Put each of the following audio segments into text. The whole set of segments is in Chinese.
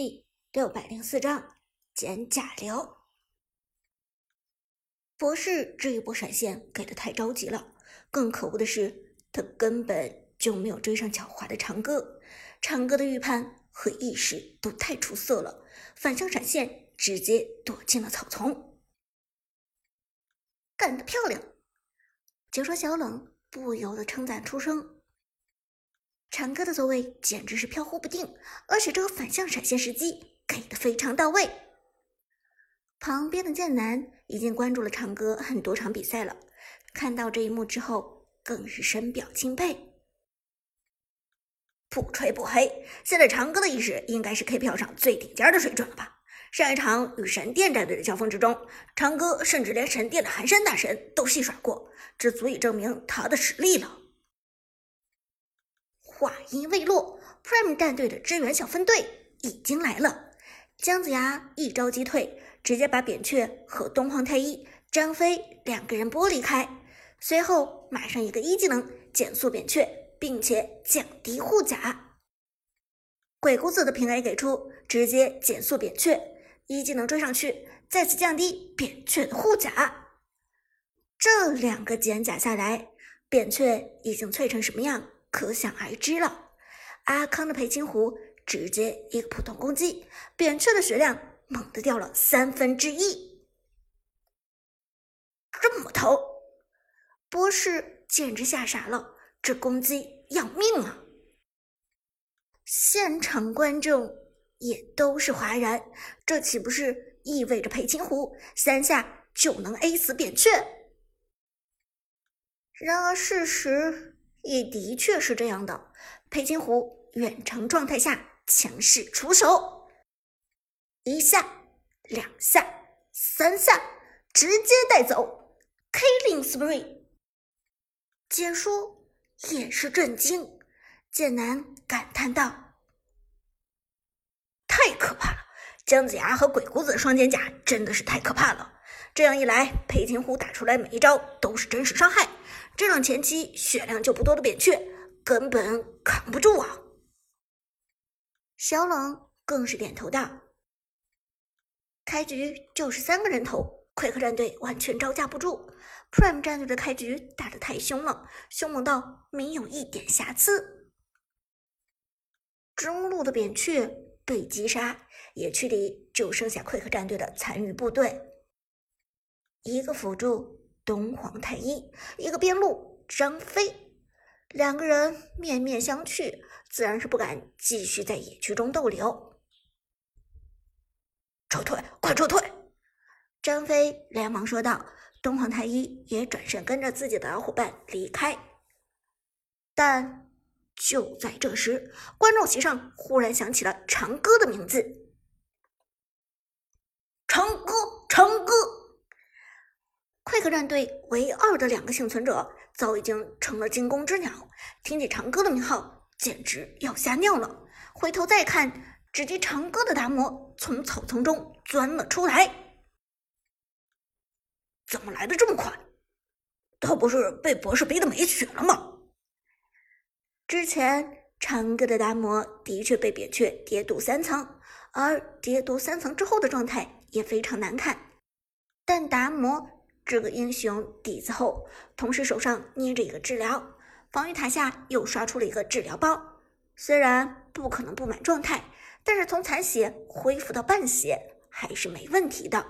第六百零四章减甲流。博士这一波闪现给的太着急了，更可恶的是，他根本就没有追上狡猾的长歌。长歌的预判和意识都太出色了，反向闪现直接躲进了草丛。干得漂亮！解说小冷不由得称赞出声。长歌的走位简直是飘忽不定，而且这个反向闪现时机给的非常到位。旁边的剑南已经关注了长歌很多场比赛了，看到这一幕之后，更是深表钦佩。不吹不黑，现在长歌的意识应该是 KPL 上最顶尖的水准了吧？上一场与神殿战队的交锋之中，长歌甚至连神殿的寒山大神都戏耍过，这足以证明他的实力了。话音未落，Prime 战队的支援小分队已经来了。姜子牙一招击退，直接把扁鹊和东皇太一、张飞两个人剥离开，随后马上一个一技能减速扁鹊，并且降低护甲。鬼谷子的平 A 给出，直接减速扁鹊，一技能追上去，再次降低扁鹊的护甲。这两个减甲下来，扁鹊已经脆成什么样，可想而知了。阿康的裴擒虎。直接一个普通攻击，扁鹊的血量猛地掉了三分之一，这么疼！波士简直吓傻了，这攻击要命啊！现场观众也都是哗然，这岂不是意味着裴擒虎三下就能 A 死扁鹊？然而事实也的确是这样的，裴擒虎远程状态下。强势出手，一下、两下、三下，直接带走，killing spree。解说也是震惊，剑南感叹道：“太可怕了！姜子牙和鬼谷子双肩甲真的是太可怕了。这样一来，裴擒虎打出来每一招都是真实伤害，这让前期血量就不多的扁鹊根本扛不住啊！”小冷更是点头道：“开局就是三个人头，Quick 战队完全招架不住。Prime 战队的开局打得太凶了，凶猛到没有一点瑕疵。中路的扁鹊被击杀，野区里就剩下 Quick 战队的残余部队，一个辅助东皇太一，一个边路张飞，两个人面面相觑。”自然是不敢继续在野区中逗留，撤退，快撤退！张飞连忙说道。东皇太一也转身跟着自己的小伙伴离开。但就在这时，观众席上忽然响起了长歌的名字：“长歌，长歌！”Quick 战队唯二的两个幸存者早已经成了惊弓之鸟，听见长歌的名号。简直要吓尿了！回头再看，只见长歌的达摩从草丛中钻了出来。怎么来的这么快？他不是被博士逼的没血了吗？之前长歌的达摩的确被扁鹊跌毒三层，而跌毒三层之后的状态也非常难看。但达摩这个英雄底子厚，同时手上捏着一个治疗。防御塔下又刷出了一个治疗包，虽然不可能布满状态，但是从残血恢复到半血还是没问题的。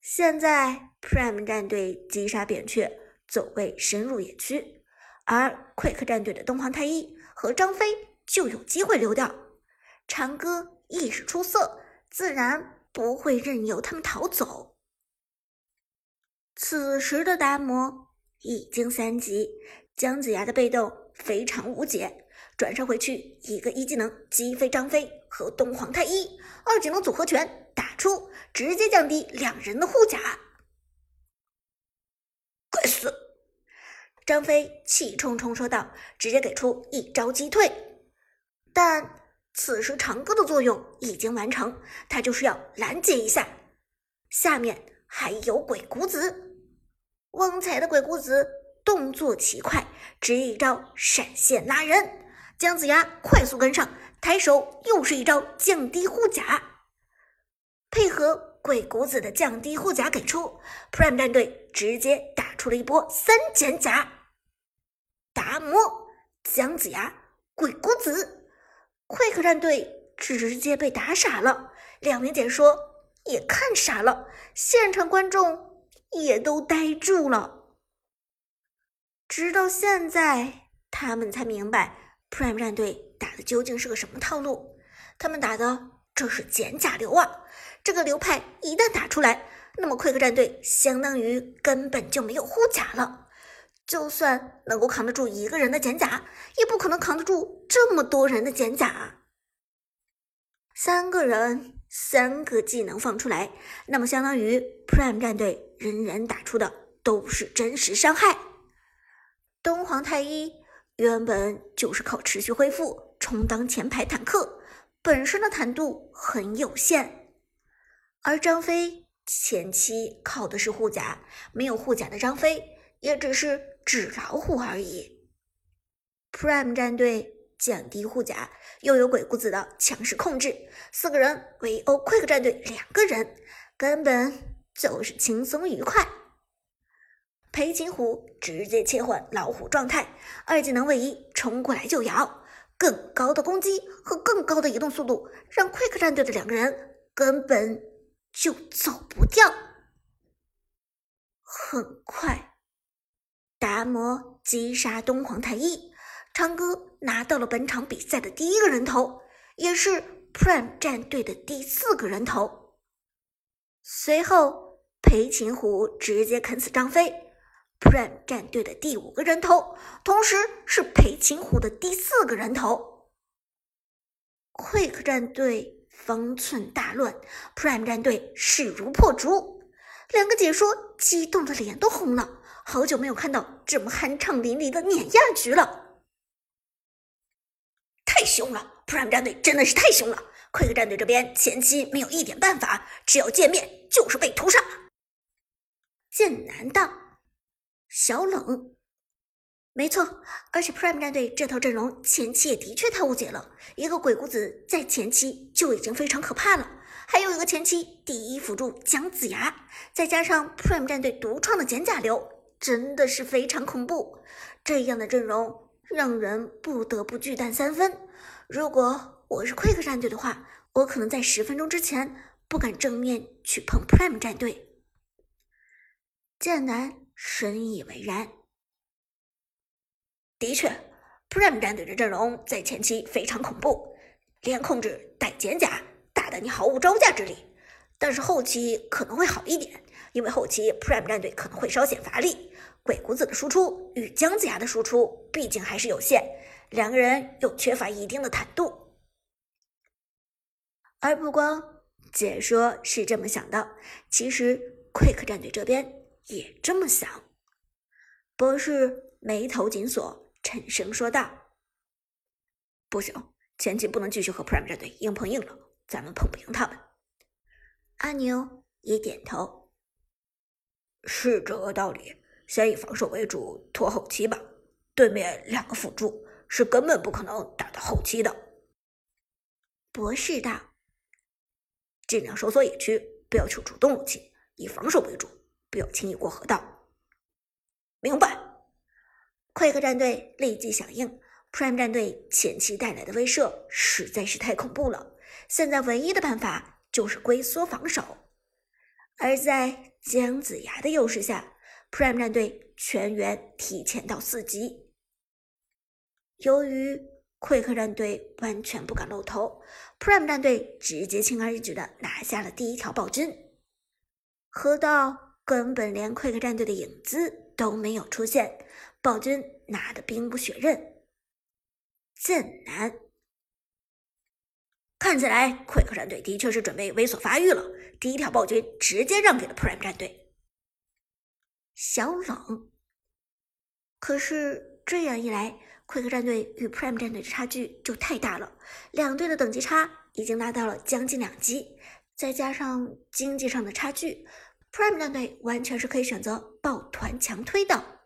现在 Prime 战队击杀扁鹊，走位深入野区，而 Quick 战队的东皇太一和张飞就有机会溜掉。长歌意识出色，自然不会任由他们逃走。此时的达摩已经三级。姜子牙的被动非常无解，转身回去，一个一技能击飞张飞和东皇太一，二技能组合拳打出，直接降低两人的护甲。该死！张飞气冲冲说道，直接给出一招击退。但此时长歌的作用已经完成，他就是要拦截一下。下面还有鬼谷子，旺财的鬼谷子。动作奇快，只一招闪现拉人，姜子牙快速跟上，抬手又是一招降低护甲，配合鬼谷子的降低护甲给出，Prime 战队直接打出了一波三减甲。达摩、姜子牙、鬼谷子，Quick 战队直接被打傻了，两名解说也看傻了，现场观众也都呆住了。直到现在，他们才明白 Prime 战队。打的究竟是个什么套路？他们打的这是减甲流啊！这个流派一旦打出来，那么 Quick 战队相当于根本就没有护甲了。就算能够扛得住一个人的减甲，也不可能扛得住这么多人的减甲。三个人，三个技能放出来，那么相当于 Prime 战队人人打出的都是真实伤害。东皇太一原本就是靠持续恢复。充当前排坦克，本身的坦度很有限，而张飞前期靠的是护甲，没有护甲的张飞也只是纸老虎而已。Prime 战队降低护甲，又有鬼谷子的强势控制，四个人围殴 Quick 战队两个人，根本就是轻松愉快。裴擒虎直接切换老虎状态，二技能位移冲过来就咬。更高的攻击和更高的移动速度，让 Quick 战队的两个人根本就走不掉。很快，达摩击杀东皇太一，昌哥拿到了本场比赛的第一个人头，也是 Prime 战队的第四个人头。随后，裴擒虎直接啃死张飞。Prime 战队的第五个人头，同时是裴擒虎的第四个人头。Quick 战队方寸大乱，Prime 战队势如破竹。两个解说激动的脸都红了，好久没有看到这么酣畅淋漓的碾压局了，太凶了！Prime 战队真的是太凶了。Quick 战队这边前期没有一点办法，只要见面就是被屠杀。剑南道。小冷，没错，而且 Prime 战队这套阵容前期也的确太无解了。一个鬼谷子在前期就已经非常可怕了，还有一个前期第一辅助姜子牙，再加上 Prime 战队独创的减甲流，真的是非常恐怖。这样的阵容让人不得不惧惮三分。如果我是 Quick 战队的话，我可能在十分钟之前不敢正面去碰 Prime 战队。剑南。深以为然。的确，Prime 战队的阵容在前期非常恐怖，连控制带减甲，打得你毫无招架之力。但是后期可能会好一点，因为后期 Prime 战队可能会稍显乏力。鬼谷子的输出与姜子牙的输出毕竟还是有限，两个人又缺乏一定的坦度。而不光解说是这么想的，其实 Quick 战队这边。也这么想，博士眉头紧锁，沉声说道：“不行，前期不能继续和 Prime 战队硬碰硬了，咱们碰不赢他们。”阿牛也点头：“是这个道理，先以防守为主，拖后期吧。对面两个辅助是根本不可能打到后期的。”博士道：“尽量收缩野区，不要求主动入侵，以防守为主。”不要轻易过河道。明白。快克战队立即响应。Prime 战队前期带来的威慑实在是太恐怖了，现在唯一的办法就是龟缩防守。而在姜子牙的优势下，Prime 战队全员提前到四级。由于 Quick 战队完全不敢露头，Prime 战队直接轻而易举的拿下了第一条暴君。河道。根本连 Quick 战队的影子都没有出现，暴君拿的兵不血刃。剑南，看起来 Quick 战队的确是准备猥琐发育了，第一条暴君直接让给了 Prime 战队。小冷，可是这样一来，Quick 战队与 Prime 战队的差距就太大了，两队的等级差已经拉到了将近两级，再加上经济上的差距。Prime 战队完全是可以选择抱团强推的。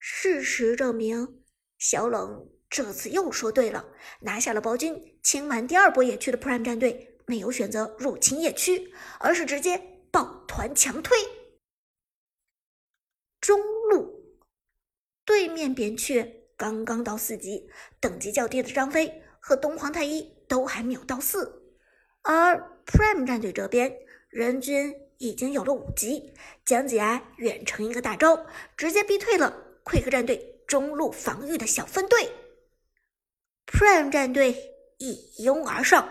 事实证明，小冷这次又说对了，拿下了暴君。清完第二波野区的 Prime 战队没有选择入侵野区，而是直接抱团强推。中路对面扁鹊刚刚到四级，等级较低的张飞和东皇太一都还没有到四，而 Prime 战队这边人均已经有了五级。姜子牙远程一个大招，直接逼退了 Quick 战队中路防御的小分队。Prime 战队一拥而上，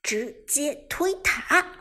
直接推塔。